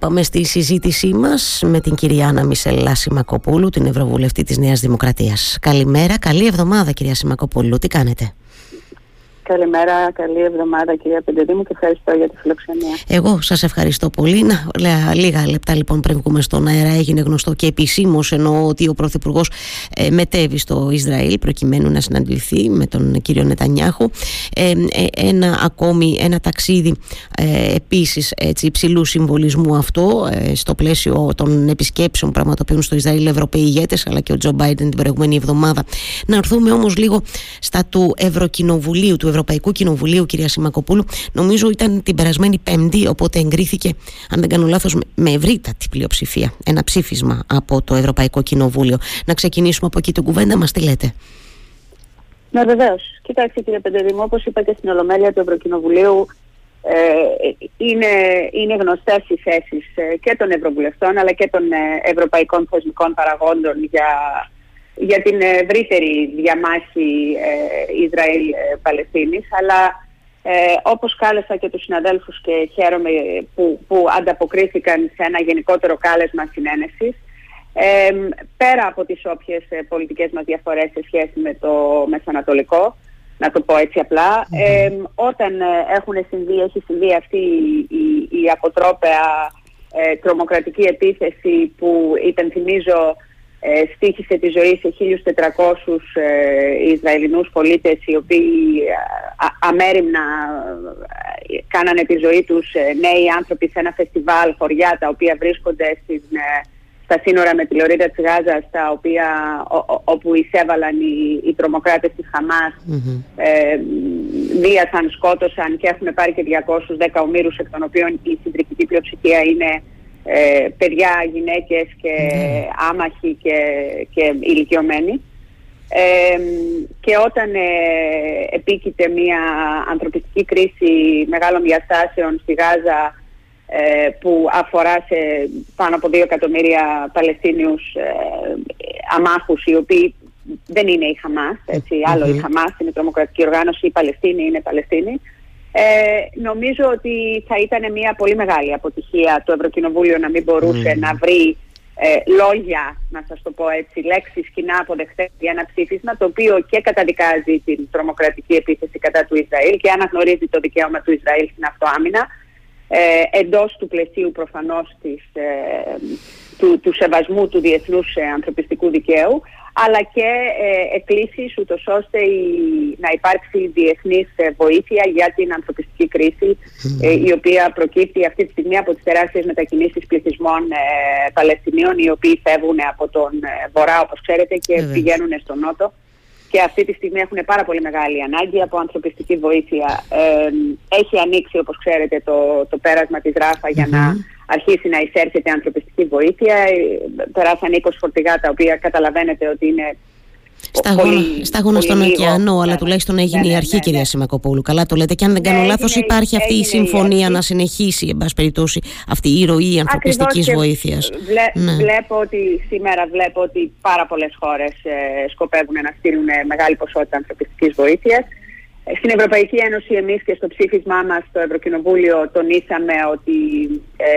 Πάμε στη συζήτησή μας με την κυρία Άννα Μισελά Σιμακοπούλου, την Ευρωβουλευτή της Νέας Δημοκρατίας. Καλημέρα, καλή εβδομάδα κυρία Σιμακοπούλου, τι κάνετε; Καλημέρα, καλή εβδομάδα κυρία Πεντεδήμου και ευχαριστώ για τη φιλοξενία. Εγώ σας ευχαριστώ πολύ. Να, λίγα λεπτά λοιπόν πριν βγούμε στον αέρα έγινε γνωστό και επισήμως ενώ ότι ο Πρωθυπουργός ε, μετέβη στο Ισραήλ προκειμένου να συναντηθεί με τον κύριο Νετανιάχου. Ε, ε, ένα ακόμη ένα ταξίδι ε, επίσης υψηλού συμβολισμού αυτό ε, στο πλαίσιο των επισκέψεων πραγματοποιούν στο Ισραήλ Ευρωπαίοι ηγέτες, αλλά και ο Τζο Μπάιντεν την προηγούμενη εβδομάδα. Να έρθουμε όμως λίγο στα του Ευρωκοινοβουλίου, του Ευρωπαϊκού Κοινοβουλίου, κυρία Σιμακοπούλου. Νομίζω ήταν την περασμένη Πέμπτη, οπότε εγκρίθηκε, αν δεν κάνω λάθος, με ευρύτατη πλειοψηφία ένα ψήφισμα από το Ευρωπαϊκό Κοινοβούλιο. Να ξεκινήσουμε από εκεί την κουβέντα μας, τι λέτε; Ναι, βεβαίως. Κοιτάξτε, κύριε Πεντεδήμου, όπως είπα και στην Ολομέλεια του Ευρωκοινοβουλίου, ε, είναι, είναι γνωστές οι θέσεις ε, και των Ευρωβουλευτών αλλά και των ε, ευρωπαϊκών θεσμικών παραγόντων για για την ευρύτερη διαμάχη ε, Ισραήλ-Παλαιστίνης αλλά ε, όπως κάλεσα και τους συναδέλφους και χαίρομαι που, που ανταποκρίθηκαν σε ένα γενικότερο κάλεσμα συνένεσης ε, πέρα από τις όποιες ε, πολιτικές μας διαφορές σε σχέση με το Μεσανατολικό να το πω έτσι απλά ε, όταν έχουν συμβεί, έχει συμβεί αυτή η, η, η αποτρόπαια τρομοκρατική επίθεση που υπενθυμίζω ε, στήχησε τη ζωή σε 1.400 ε, Ισραηλινούς πολίτες οι οποίοι ε, αμέριμνα ε, κάνανε τη ζωή τους ε, νέοι άνθρωποι σε ένα φεστιβάλ χωριά τα οποία βρίσκονται στην, στα σύνορα με τη Λωρίδα της Γάζας τα οποία, όπου εισέβαλαν οι, οι τρομοκράτες της Χαμάς mm-hmm. βίασαν, σκότωσαν και έχουν πάρει και 210 ομήρους εκ των οποίων η συντριπτική πλειοψηφία είναι ε, παιδιά, γυναίκες και ναι. άμαχοι και, και ηλικιωμένοι. Ε, και όταν ε, επίκειται μια ανθρωπιστική κρίση μεγάλων διαστάσεων στη Γάζα ε, που αφορά σε πάνω από δύο εκατομμύρια Παλαιστίνιους αμάχους οι οποίοι δεν είναι η Χαμάς, έτσι, άλλο η Χαμάς είναι τρομοκρατική οργάνωση, η Παλαιστίνη είναι Παλαιστίνη ε, νομίζω ότι θα ήταν μια πολύ μεγάλη αποτυχία το Ευρωκοινοβούλιο να μην μπορούσε να βρει ε, λόγια, να σας το πω έτσι, λέξεις κοινά αποδεχτές για ένα ψήφισμα το οποίο και καταδικάζει την τρομοκρατική επίθεση κατά του Ισραήλ και αναγνωρίζει το δικαίωμα του Ισραήλ στην αυτοάμυνα ε, εντός του πλαισίου προφανώς της, ε, του, του σεβασμού του διεθνούς ε, ανθρωπιστικού δικαίου αλλά και ε, εκκλήσεις ούτως ώστε η, να υπάρξει διεθνής ε, βοήθεια για την ανθρωπιστική κρίση ε, η οποία προκύπτει αυτή τη στιγμή από τις τεράστιες μετακινήσεις πληθυσμών ε, Παλαιστινίων οι οποίοι φεύγουν από τον Βορρά όπως ξέρετε και πηγαίνουν στον Νότο. Και αυτή τη στιγμή έχουν πάρα πολύ μεγάλη ανάγκη από ανθρωπιστική βοήθεια. έχει ανοίξει όπως ξέρετε το, το πέρασμα της Ράφα για να αρχίσει να εισέρχεται ανθρωπιστική βοήθεια. Ε, περάσαν 20 φορτηγά τα οποία καταλαβαίνετε ότι είναι Στάγωνα στον ωκεανό, αλλά ναι, τουλάχιστον έγινε ναι, η αρχή, ναι, κυρία Σιμακοπούλου. Καλά το λέτε. Και αν δεν κάνω λάθος, υπάρχει αυτή η συμφωνία να συνεχίσει, εν πάση περιπτώσει, αυτή η ροή ανθρωπιστικής βοήθειας. Βλέ, Βλέπω ότι σήμερα βλέπω ότι πάρα πολλές χώρες ε, σκοπεύουν να στείλουν μεγάλη ποσότητα ανθρωπιστικής βοήθειας. Στην Ευρωπαϊκή Ένωση εμείς και στο ψήφισμά μας στο Ευρωκοινοβούλιο τονίσαμε ότι ε,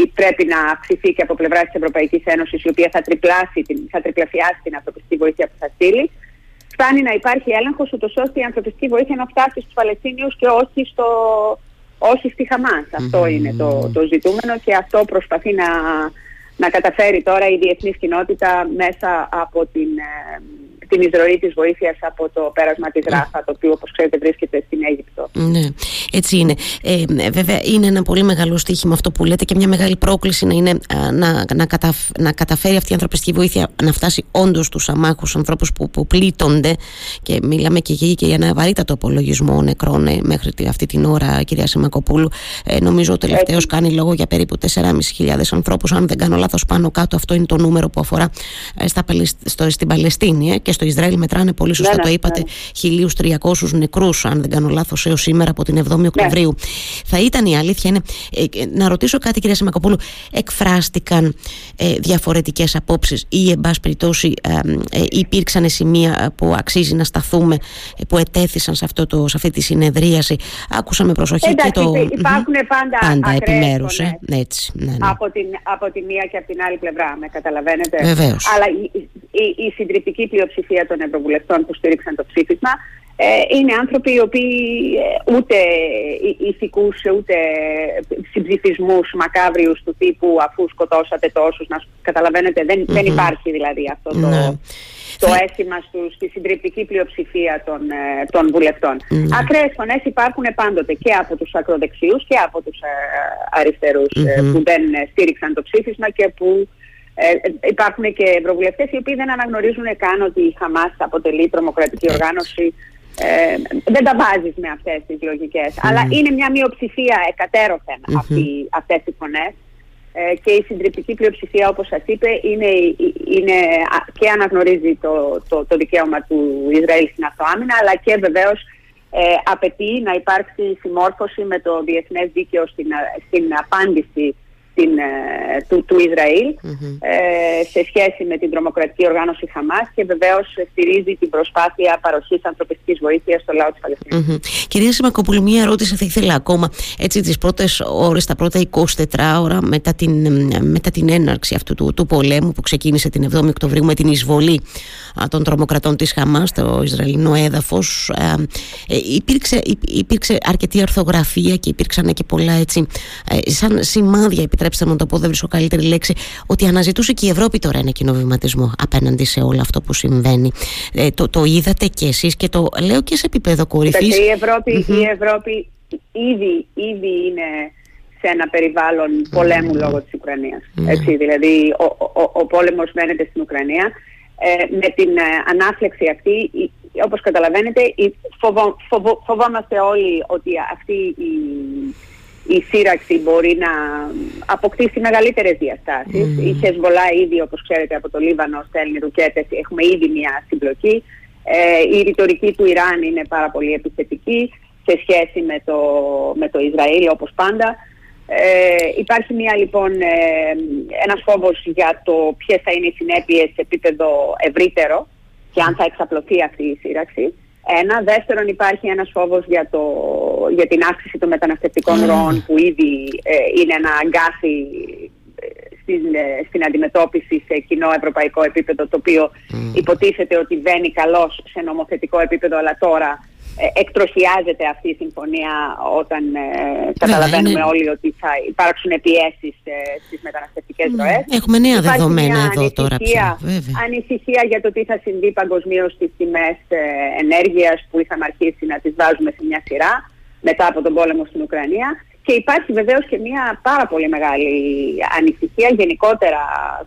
ε, πρέπει να αυξηθεί και από πλευράς της Ευρωπαϊκής Ένωσης η οποία θα, τριπλάσει, θα τριπλασιάσει την ανθρωπιστική βοήθεια που θα στείλει. Φτάνει να υπάρχει έλεγχος ούτως ώστε η ανθρωπιστική βοήθεια να φτάσει στους Παλαιστίνιους και όχι, στο, όχι στη χαμας Αυτό είναι το, το ζητούμενο και αυτό προσπαθεί να, να καταφέρει τώρα η διεθνής κοινότητα μέσα από την... Ε, την εισρωή της βοήθειας από το πέρασμα της Ράφα, το οποίο όπως ξέρετε βρίσκεται στην Αίγυπτο. Ναι, έτσι είναι. Ε, βέβαια είναι ένα πολύ μεγάλο στοίχημα αυτό που λέτε και μια μεγάλη πρόκληση να, είναι, να, να, να καταφέρει αυτή η ανθρωπιστική βοήθεια να φτάσει όντως στους αμάχους ανθρώπους που, που πλήττονται και μιλάμε και, και για ένα βαρύτατο απολογισμό νεκρών ε, μέχρι αυτή την ώρα κυρία Σιμακοπούλου. Ε, νομίζω ο τελευταίος κάνει λόγο για περίπου 4.500 ανθρώπους αν δεν κάνω λάθος πάνω κάτω αυτό είναι το νούμερο που αφορά ε, στα, στο, στην Παλαιστίνη ε, και στο Ισραήλ μετράνε πολύ σωστά, ναι, το είπατε, ναι. 1.300 νεκρούς, αν δεν κάνω λάθος, έως σήμερα από την 7η ναι. Οκτωβρίου. Θα ήταν η αλήθεια είναι. Ε, να ρωτήσω κάτι, κυρία Σιμακοπούλου. Εκφράστηκαν ε, διαφορετικές απόψεις ή, εν πάση περιπτώσει, ε, ε, υπήρξαν σημεία που αξίζει να σταθούμε, ε, που ετέθησαν σε, αυτό το, σε αυτή τη συνεδρίαση; Άκουσα με προσοχή Εντάξει, και το. Υπάρχουν πάντα, πάντα επιμέρους. Ε, έτσι, ναι, ναι. Από, την, από τη μία και από την άλλη πλευρά, με καταλαβαίνετε. Βεβαίως. Αλλά η, η, η συντριπτική πλειοψηφία των Ευρωβουλευτών που στήριξαν το ψήφισμα ε, είναι άνθρωποι οι οποίοι ε, ούτε ηθικούς ούτε συμψηφισμούς μακάβριους του τύπου αφού σκοτώσατε τόσους να καταλαβαίνετε δεν, δεν υπάρχει δηλαδή αυτό το, ναι. το αίσθημα στους, στη συντριπτική πλειοψηφία των, ε, των βουλευτών. Mm. Ακραίες φωνές υπάρχουν πάντοτε και από τους ακροδεξιούς και από τους αριστερούς που δεν στήριξαν το ψήφισμα και που υπάρχουν και ευρωβουλευτές οι οποίοι δεν αναγνωρίζουν καν ότι η Χαμάς αποτελεί τρομοκρατική οργάνωση ε, δεν τα βάζεις με αυτές τις λογικές. Αλλά είναι μια μειοψηφία εκατέρωθεν mm-hmm. αυτοί, αυτές οι φωνές. Ε, και η συντριπτική πλειοψηφία, όπως σας είπε, είναι, είναι και αναγνωρίζει το, το, το δικαίωμα του Ισραήλ στην αυτοάμυνα, αλλά και βεβαίως ε, απαιτεί να υπάρξει συμμόρφωση με το διεθνές δίκαιο στην, στην απάντηση την, ε, του, του Ισραήλ ε, σε σχέση με την τρομοκρατική οργάνωση Χαμάς και βεβαίως στηρίζει την προσπάθεια παροχής ανθρωπιστικής βοήθειας στο λαό της Παλαιστίνης. Mm-hmm. Κυρία Σιμακοπούλη, μία ερώτηση θα ήθελα ακόμα. Έτσι τις πρώτες ώρες, τα πρώτα 24 ώρα μετά την, μετά την έναρξη αυτού του, του πολέμου που ξεκίνησε την 7η Οκτωβρίου με την εισβολή α, των τρομοκρατών της Χαμάς στο Ισραηλινό έδαφος α, ε, υπήρξε, υπήρξε αρκετή αρθογραφία και υπήρξαν και πολλά έτσι ε, σαν σημάδια επιτρέψτε μου να το πω, δεν βρίσκω καλύτερη λέξη, ότι αναζητούσε και η Ευρώπη τώρα ένα κοινοβηματισμό απέναντι σε όλο αυτό που συμβαίνει. Ε, το, το είδατε κι εσείς και το λέω και σε επίπεδο κορυφής. Η Ευρώπη, η Ευρώπη ήδη, ήδη είναι σε ένα περιβάλλον πολέμου λόγω της Ουκρανίας. Έτσι, δηλαδή ο, ο, ο πόλεμος μένεται στην Ουκρανία. Ε, με την ε, ανάφλεξη αυτή, όπως καταλαβαίνετε, φοβο, φοβο, φοβόμαστε όλοι ότι αυτή η η σύραξη μπορεί να αποκτήσει μεγαλύτερες διαστάσεις. Mm. Η Χεσμολά ήδη, όπως ξέρετε, από το Λίβανο στέλνει ρουκέτες, έχουμε ήδη μια συμπλοκή. Ε, η ρητορική του Ιράν είναι πάρα πολύ επιθετική σε σχέση με το, με το Ισραήλ, όπως πάντα. Ε, υπάρχει μια λοιπόν ε, ένας φόβος για το ποιες θα είναι οι συνέπειες σε επίπεδο ευρύτερο και αν θα εξαπλωθεί αυτή η σύραξη. Ένα. Δεύτερον, υπάρχει ένας φόβος για, το, για την αύξηση των μεταναστευτικών ροών που ήδη ε, είναι ένα αγκάθι ε, στην, ε, στην αντιμετώπιση σε κοινό ευρωπαϊκό επίπεδο το οποίο υποτίθεται ότι βαίνει καλώς σε νομοθετικό επίπεδο αλλά τώρα ε, εκτροχιάζεται αυτή η συμφωνία όταν ε, καταλαβαίνουμε όλοι ότι θα υπάρξουν πιέσεις ε, στις μεταναστευτικές mm. ροές. Έχουμε νέα δεδομένα εδώ τώρα πια. Ανησυχία για το τι θα συμβεί παγκοσμίως στις τιμές ε, ενέργειας που είχαμε αρχίσει να τις βάζουμε σε μια σειρά μετά από τον πόλεμο στην Ουκρανία. Και υπάρχει βεβαίως και μια πάρα πολύ μεγάλη ανησυχία γενικότερα,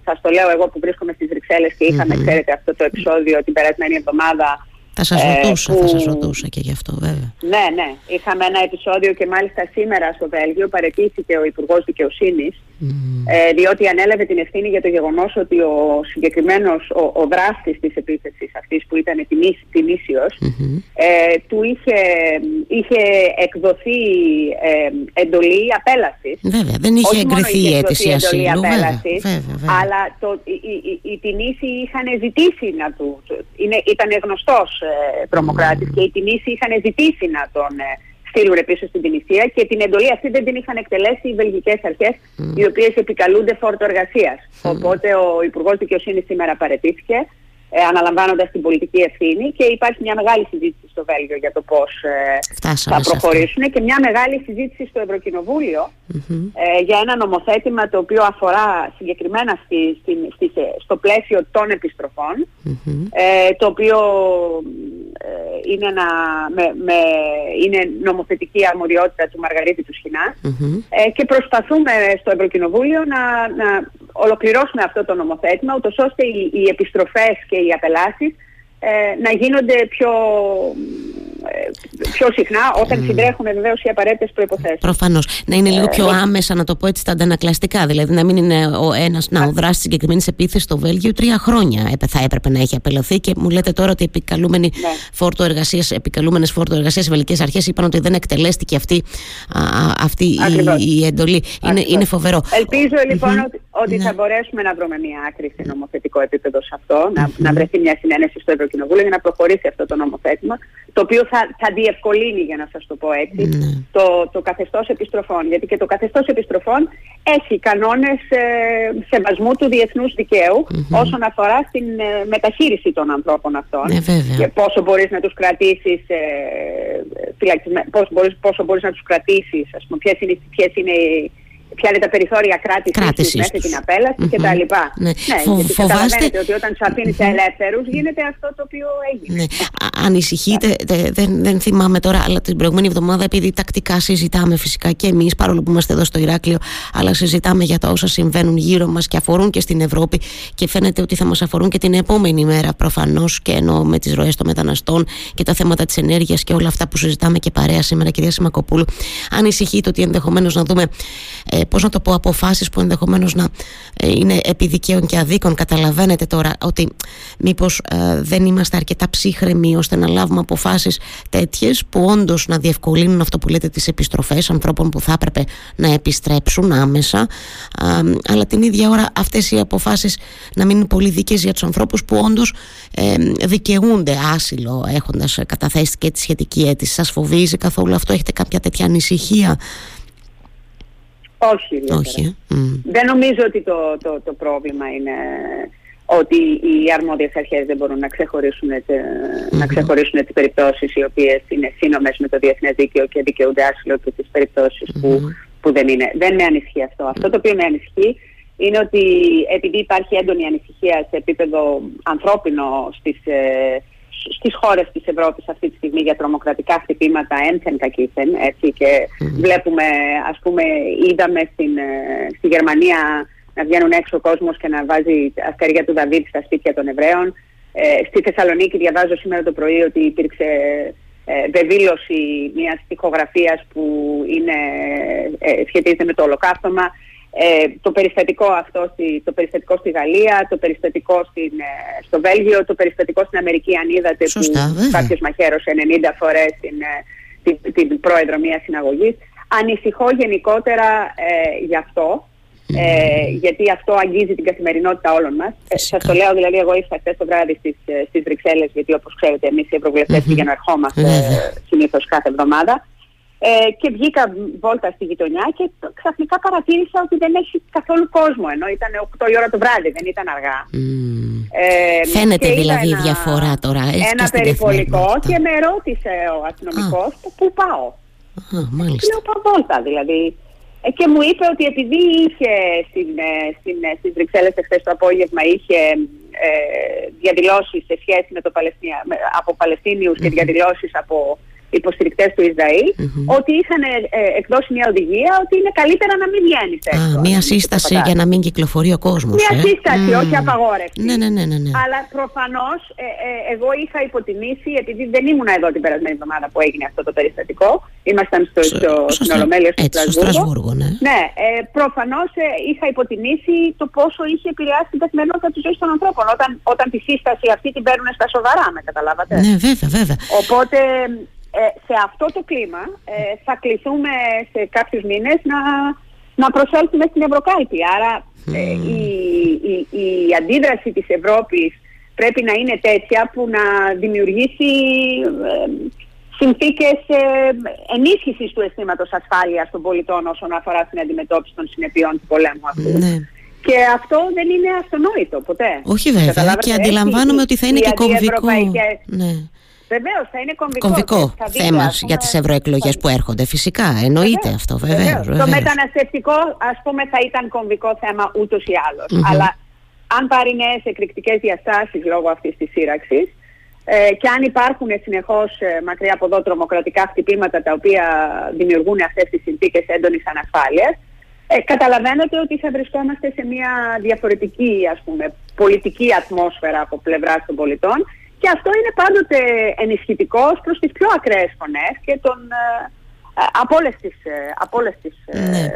σας το λέω εγώ που βρίσκομαι στις Βρυξέλλες και είχαμε, mm-hmm. ξέρετε, αυτό το επεισόδιο την περασμένη εβδομάδα θα σας ε, ρωτούσα, θα σας ρωτούσα και γι' αυτό βέβαια. Ναι, ναι. Είχαμε ένα επεισόδιο και μάλιστα σήμερα στο Βέλγιο παρετήθηκε ο Υπουργός Δικαιοσύνης ε, διότι ανέλαβε την ευθύνη για το γεγονός ότι ο συγκεκριμένος, ο, ο δράστης της επίθεσης αυτής που ήταν τιμήσιος, ε, του είχε, είχε εκδοθεί ε, εντολή απέλασης. Βέβαια, δεν είχε εγκριθεί η αίτηση ασύλου. Αλλά το, οι, οι, οι, οι είχαν ζητήσει να του... Είναι, ήταν γνωστός ε, τρομοκράτης και οι Τινήσοι είχαν ζητήσει να τον ε, στείλουν πίσω στην Τινησία και την εντολή αυτή δεν την είχαν εκτελέσει οι βελγικές αρχές οι οποίες επικαλούνται φόρτο εργασίας. Οπότε ο Υπουργός Δικαιοσύνης σήμερα παρετήθηκε ε, αναλαμβάνοντας την πολιτική ευθύνη και υπάρχει μια μεγάλη συζήτηση στο Βέλγιο για το πώς ε, θα προχωρήσουν και μια μεγάλη συζήτηση στο ευρωκοινοβουλιο ε, για ένα νομοθέτημα το οποίο αφορά συγκεκριμένα στη, στη, στο πλαίσιο των επιστροφων ε, το οποίο ε, είναι, ένα, με, με, είναι νομοθετική αρμοδιότητα του Μαργαρίτη του σχηνα και προσπαθούμε στο Ευρωκοινοβούλιο να, να ολοκληρώσουμε αυτό το νομοθέτημα ούτως ώστε οι, οι επιστροφές και οι απελάσεις ε, να γίνονται πιο πιο συχνά όταν mm. συντρέχουν βεβαίως οι απαραίτητες προποθέσει. Προφανώς. Να είναι λίγο πιο άμεσα, να το πω έτσι, τα αντανακλαστικά. Δηλαδή να μην είναι ο ένας, να, ο δράστη συγκεκριμένη επίθεση στο Βέλγιο τρία χρόνια θα έπρεπε να έχει απελωθεί και μου λέτε τώρα ότι επικαλούμενοι ναι. φόρτο εργασίας, επικαλούμενες φόρτο εργασίας, οι βελικές αρχές είπαν ότι δεν εκτελέστηκε αυτή, α, αυτή η, η, εντολή. Είναι, είναι φοβερό. Ελπίζω λοιπόν ότι, ότι ναι. θα μπορέσουμε να βρούμε μια άκρη σε νομοθετικό επίπεδο σε αυτό, να, να βρεθεί μια συνένεση στο Ευρωκοινοβούλιο για να προχωρήσει αυτό το νομοθέτημα, το οποίο θα, θα διευκολύνει, για να σας το πω έτσι, ναι. το, το καθεστώς επιστροφών. Γιατί και το καθεστώς επιστροφών έχει κανόνες ε, σεβασμού του διεθνούς όσον αφορά στην ε, μεταχείριση των ανθρώπων αυτών. Ναι, και πόσο μπορείς να τους κρατήσεις, ε, πόσο μπορείς, πόσο μπορείς να τους κρατήσεις, ας πούμε, ποιες είναι, ποιες είναι οι ποια είναι τα περιθώρια κράτησης μέχρι την απέλαση mm-hmm. κτλ. Ναι, ναι Φο, γιατί φοβάστε... καταλαβαίνετε ότι όταν τους αφήνεις mm-hmm. ελεύθερους γίνεται αυτό το οποίο έγινε. Ναι. Ανησυχείτε, δεν, δεν θυμάμαι τώρα, αλλά την προηγούμενη εβδομάδα, επειδή τακτικά συζητάμε φυσικά και εμείς, παρόλο που είμαστε εδώ στο Ηράκλειο, αλλά συζητάμε για τα όσα συμβαίνουν γύρω μας και αφορούν και στην Ευρώπη και φαίνεται ότι θα μας αφορούν και την επόμενη μέρα προφανώς και ενώ με τις ροές των μεταναστών και τα θέματα της ενέργειας και όλα αυτά που συζητάμε και παρέα σήμερα, κυρία Σιμακοπούλου. Ανησυχείτε ότι ενδεχομένως να δούμε ε, πώς να το πω, αποφάσεις που ενδεχομένως να ε, είναι επιδικαίων και αδίκων. Καταλαβαίνετε τώρα ότι μήπως ε, δεν είμαστε αρκετά ψύχρεμοι ώστε να λάβουμε αποφάσεις τέτοιες που όντως να διευκολύνουν αυτό που λέτε τις επιστροφές ανθρώπων που θα έπρεπε να επιστρέψουν άμεσα αλλά την ίδια ώρα αυτές οι αποφάσεις να μην είναι πολύ δικές για τους ανθρώπους που όντως ε, δικαιούνται άσυλο έχοντας καταθέσει και τη σχετική αίτηση. Σας φοβίζει καθόλου αυτό, έχετε κάποια τέτοια ανησυχία; Όχι. Όχι. Δεν νομίζω ότι το, το, το πρόβλημα είναι ότι οι αρμόδιες αρχές δεν μπορούν να ξεχωρίσουν, να ξεχωρίσουν τις περιπτώσεις οι οποίες είναι σύνομες με το διεθνές δίκαιο και δικαιούνται άσυλο και τις περιπτώσεις που, που δεν είναι. Δεν με ανησυχεί αυτό. Αυτό το οποίο με ανησυχεί είναι ότι επειδή υπάρχει έντονη ανησυχία σε επίπεδο ανθρώπινο στις, ε, στις χώρες της Ευρώπης αυτή τη στιγμή για τρομοκρατικά χτυπήματα ένθεν κακήθεν έτσι και βλέπουμε ας πούμε είδαμε στην, ε, στη Γερμανία να βγαίνουν έξω ο κόσμος και να βάζει αστερία του Δαβίδ στα σπίτια των Εβραίων. Ε, στη Θεσσαλονίκη διαβάζω σήμερα το πρωί ότι υπήρξε ε, βεβήλωση μιας τυχογραφίας που είναι, ε, σχετίζεται με το ολοκαύτωμα ε, το περιστατικό αυτό στη, το περιστατικό στη Γαλλία, το περιστατικό στην, ε, στο Βέλγιο, το περιστατικό στην Αμερική αν είδατε Σωστά, που κάποιος μαχαίρωσε 90 φορές την, ε, την, την, πρόεδρο μιας συναγωγής. Ανησυχώ γενικότερα ε, γι' αυτό, ε, γιατί αυτό αγγίζει την καθημερινότητα όλων μας. Ε, σας το λέω, δηλαδή εγώ ήρθα χθες το βράδυ στις, στις Βρυξέλλες, γιατί όπως ξέρετε εμείς οι ευρωβουλευτές mm-hmm. πηγαίνουμε ερχόμαστε συνήθως κάθε εβδομάδα. Ε, και βγήκα βόλτα στη γειτονιά και ξαφνικά παρατήρησα ότι δεν έχει καθόλου κόσμο ενώ ήταν 8 η ώρα το βράδυ, δεν ήταν αργά. Ε, Φαίνεται δηλαδή η διαφορά τώρα. Έτσι ένα και περιπολικό και με ρώτησε ο αστυνομικός πού πάω; Α, μάλιστα. Λέω πάω βόλτα δηλαδή. Ε, και μου είπε ότι επειδή είχε στην, ε, στην, ε, στις Βρυξέλλες εχθές το απόγευμα είχε ε, διαδηλώσεις σε σχέση με το Παλαιστίνια, από Παλαιστίνιους και διαδηλώσεις από υποστηρικτές του Ισραήλ, ότι είχαν ε, ε, εκδώσει μια οδηγία ότι είναι καλύτερα να μην βγαίνει έξω. μια σύσταση για να μην κυκλοφορεί ο κόσμος. Μια ε. σύσταση, όχι απαγόρευση. Ναι, ναι, ναι, ναι, ναι. Αλλά προφανώς εγώ είχα υποτιμήσει, επειδή δεν ήμουν εδώ την περασμένη εβδομάδα που έγινε αυτό το περιστατικό. Ήμασταν στο, στο, στην Ολομέλεια στο Στρασβούργο. ναι. ναι προφανώς είχα υποτιμήσει το πόσο είχε επηρεάσει την καθημερινότητα της ζωής των ανθρώπων. Όταν, όταν τη σύσταση αυτή την παίρνουν στα σοβαρά, με καταλάβατε. Ναι, βέβαια, βέβαια. Οπότε ε, σε αυτό το κλίμα ε, θα κληθούμε σε κάποιους μήνες να, να προσέλθουμε στην Ευρωκάλπη. Άρα ε, η, η, η, αντίδραση της Ευρώπης πρέπει να είναι τέτοια που να δημιουργήσει ε, συνθήκες ε, ενίσχυσης του αισθήματος ασφάλειας των πολιτών όσον αφορά την αντιμετώπιση των συνεπειών του πολέμου αυτού. Ναι. Και αυτό δεν είναι αυτονόητο ποτέ. Όχι βέβαια και αντιλαμβάνομαι ότι θα είναι και κομβικό. Ναι. Βεβαίως, θα είναι κομβικό, κομβικό θέμα για τις ευρωεκλογές που έρχονται. Φυσικά, εννοείται αυτό, βεβαίως. Το μεταναστευτικό, ας πούμε, θα ήταν κομβικό θέμα ούτως ή άλλως. Αλλά αν πάρει νέες εκρηκτικές διαστάσεις λόγω αυτής της σύραξης, ε, και αν υπάρχουν συνεχώς ε, μακριά από εδώ τρομοκρατικά χτυπήματα τα οποία δημιουργούν αυτές τις συνθήκες έντονης ανασφάλειας, ε, καταλαβαίνετε ότι θα βρισκόμαστε σε μια διαφορετική ας πούμε, πολιτική ατμόσφαιρα από πλευράς των πολιτών Και αυτό είναι πάντοτε ενισχυτικό προς τις πιο ακραίες φωνές και τον, ε, από όλες τις από όλες τις, ναι.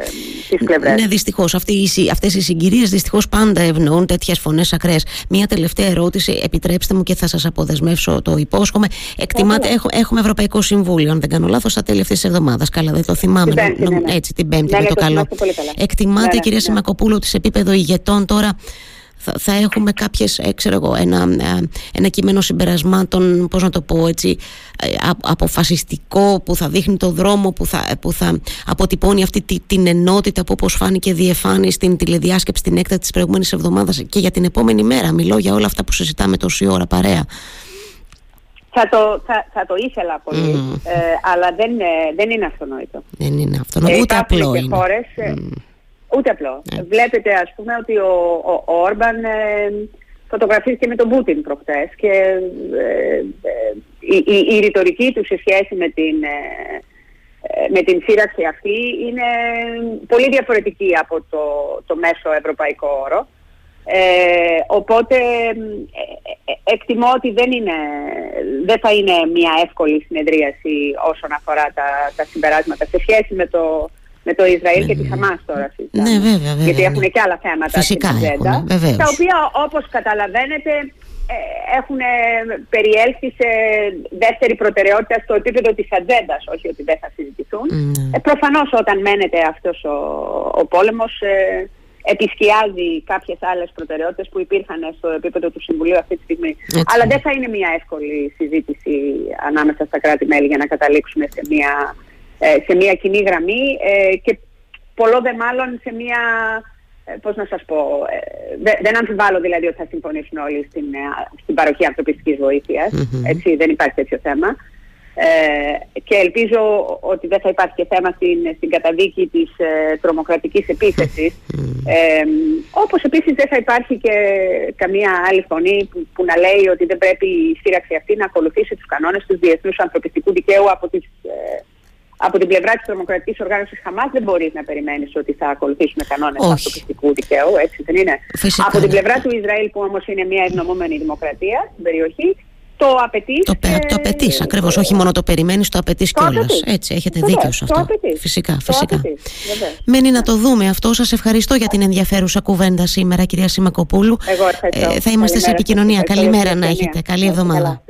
τις πλευρές. Ναι, δυστυχώς. Αυτές οι συγκυρίες δυστυχώς πάντα ευνοούν τέτοιες φωνές ακραίες. Μία τελευταία ερώτηση, επιτρέψτε μου και θα σας αποδεσμεύσω το υπόσχομαι. Εκτιμάτε, έχουμε, έχουμε Ευρωπαϊκό Συμβούλιο, αν δεν κάνω λάθος, στα τέλη αυτής της εβδομάδας. Καλά, δεν το θυμάμαι. Την πέμπτη, ναι, ναι. Έτσι, την Πέμπτη, με το, το καλό. Εκτιμάτε, ναι, ναι, κυρία Σιμακοπούλου, ότι σε επίπεδο ηγετών τώρα θα, θα έχουμε κάποιες, ε, ξέρω εγώ, ένα, ε, ένα κείμενο συμπερασμάτων, πώς να το πω έτσι, ε, αποφασιστικό που θα δείχνει το δρόμο, που θα, που θα αποτυπώνει αυτή την ενότητα που όπως φάνηκε διεφάνει στην τηλεδιάσκεψη την έκτατη της προηγούμενης εβδομάδας και για την επόμενη μέρα. Μιλώ για όλα αυτά που συζητάμε τόση ώρα παρέα. Θα το, θα, θα το ήθελα πολύ, ε, αλλά δεν, δεν είναι αυτονόητο. Δεν είναι αυτονόητο, ούτε απλό είναι. Χώρες, Ούτε απλό. Ναι. Βλέπετε ας πούμε ότι ο, ο, ο Όρμπαν ε, φωτογραφίστηκε με τον Πούτιν προχτές και ε, ε, η, η, η, ρητορική του σε σχέση με την, ε, με την σύραξη αυτή είναι πολύ διαφορετική από το, το μέσο ευρωπαϊκό όρο. Ε, οπότε εκτιμώ ότι δεν, είναι, δεν θα είναι μια εύκολη συνεδρίαση όσον αφορά τα, τα συμπεράσματα σε σχέση με το, με το Ισραήλ και τη ναι. Χαμάς τώρα συζητάμε. Ναι, βέβαια, βέβαια. Γιατί έχουν και άλλα θέματα Φυσικά στην ατζέντα, τα οποία όπως καταλαβαίνετε ε, έχουν περιέλθει σε δεύτερη προτεραιότητα στο επίπεδο της ατζέντας, όχι ότι δεν θα συζητηθούν. Mm. Ε, προφανώς όταν μένεται αυτός ο, ο πόλεμος ε, επισκιάζει κάποιες άλλες προτεραιότητες που υπήρχαν στο επίπεδο του Συμβουλίου αυτή τη στιγμή. Αλλά δεν θα είναι μια εύκολη συζήτηση ανάμεσα στα κράτη-μέλη για να καταλήξουμε σε μια ε, σε μια κοινή γραμμή ε, και πολλό δε μάλλον σε μια, ε, πώς να σας πω, δεν αμφιβάλλω δηλαδή ότι θα συμφωνήσουν όλοι στην, στην παροχή ανθρωπιστικής έτσι δεν υπάρχει τέτοιο θέμα. Ε, και ελπίζω ότι δεν θα υπάρχει και θέμα στην, στην καταδίκη της ε, τρομοκρατικής επίθεσης. Ε, όπως επίσης δεν θα υπάρχει και καμία άλλη φωνή που, που, να λέει ότι δεν πρέπει η σύραξη αυτή να ακολουθήσει τους κανόνες του διεθνούς ανθρωπιστικού δικαίου από τις από την πλευρά της τρομοκρατικής οργάνωσης Χαμάς δεν μπορείς να περιμένεις ότι θα ακολουθήσουμε κανόνες ανθρωπιστικού δικαίου, έτσι δεν είναι. από την πλευρά του Ισραήλ, που όμως είναι μια ευνομούμενη δημοκρατία στην περιοχή, το απαιτείς. Το, και... το απαιτείς, ακριβώς. Όχι μόνο το περιμένεις, το απαιτείς κιόλας. Έτσι, έχετε δίκιο σε αυτό. Το φυσικά, φυσικά. Μένει να το δούμε αυτό. Σας ευχαριστώ για την ενδιαφέρουσα κουβέντα σήμερα, κυρία Σιμακοπούλου. Εγώ ευχαριστώ. Ε, θα είμαστε σε επικοινωνία. Καλημέρα να έχετε. Καλή εβδομάδα.